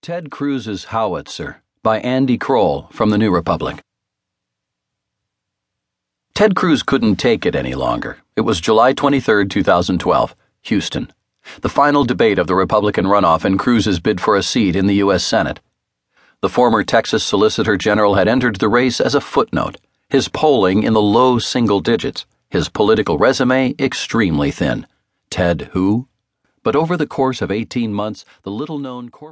Ted Cruz's Howitzer by Andy Kroll from the New Republic. Ted Cruz couldn't take it any longer. It was July 23, 2012, Houston. The final debate of the Republican runoff and Cruz's bid for a seat in the U.S. Senate. The former Texas Solicitor General had entered the race as a footnote, his polling in the low single digits, his political resume extremely thin. Ted who? But over the course of 18 months, the little known corporate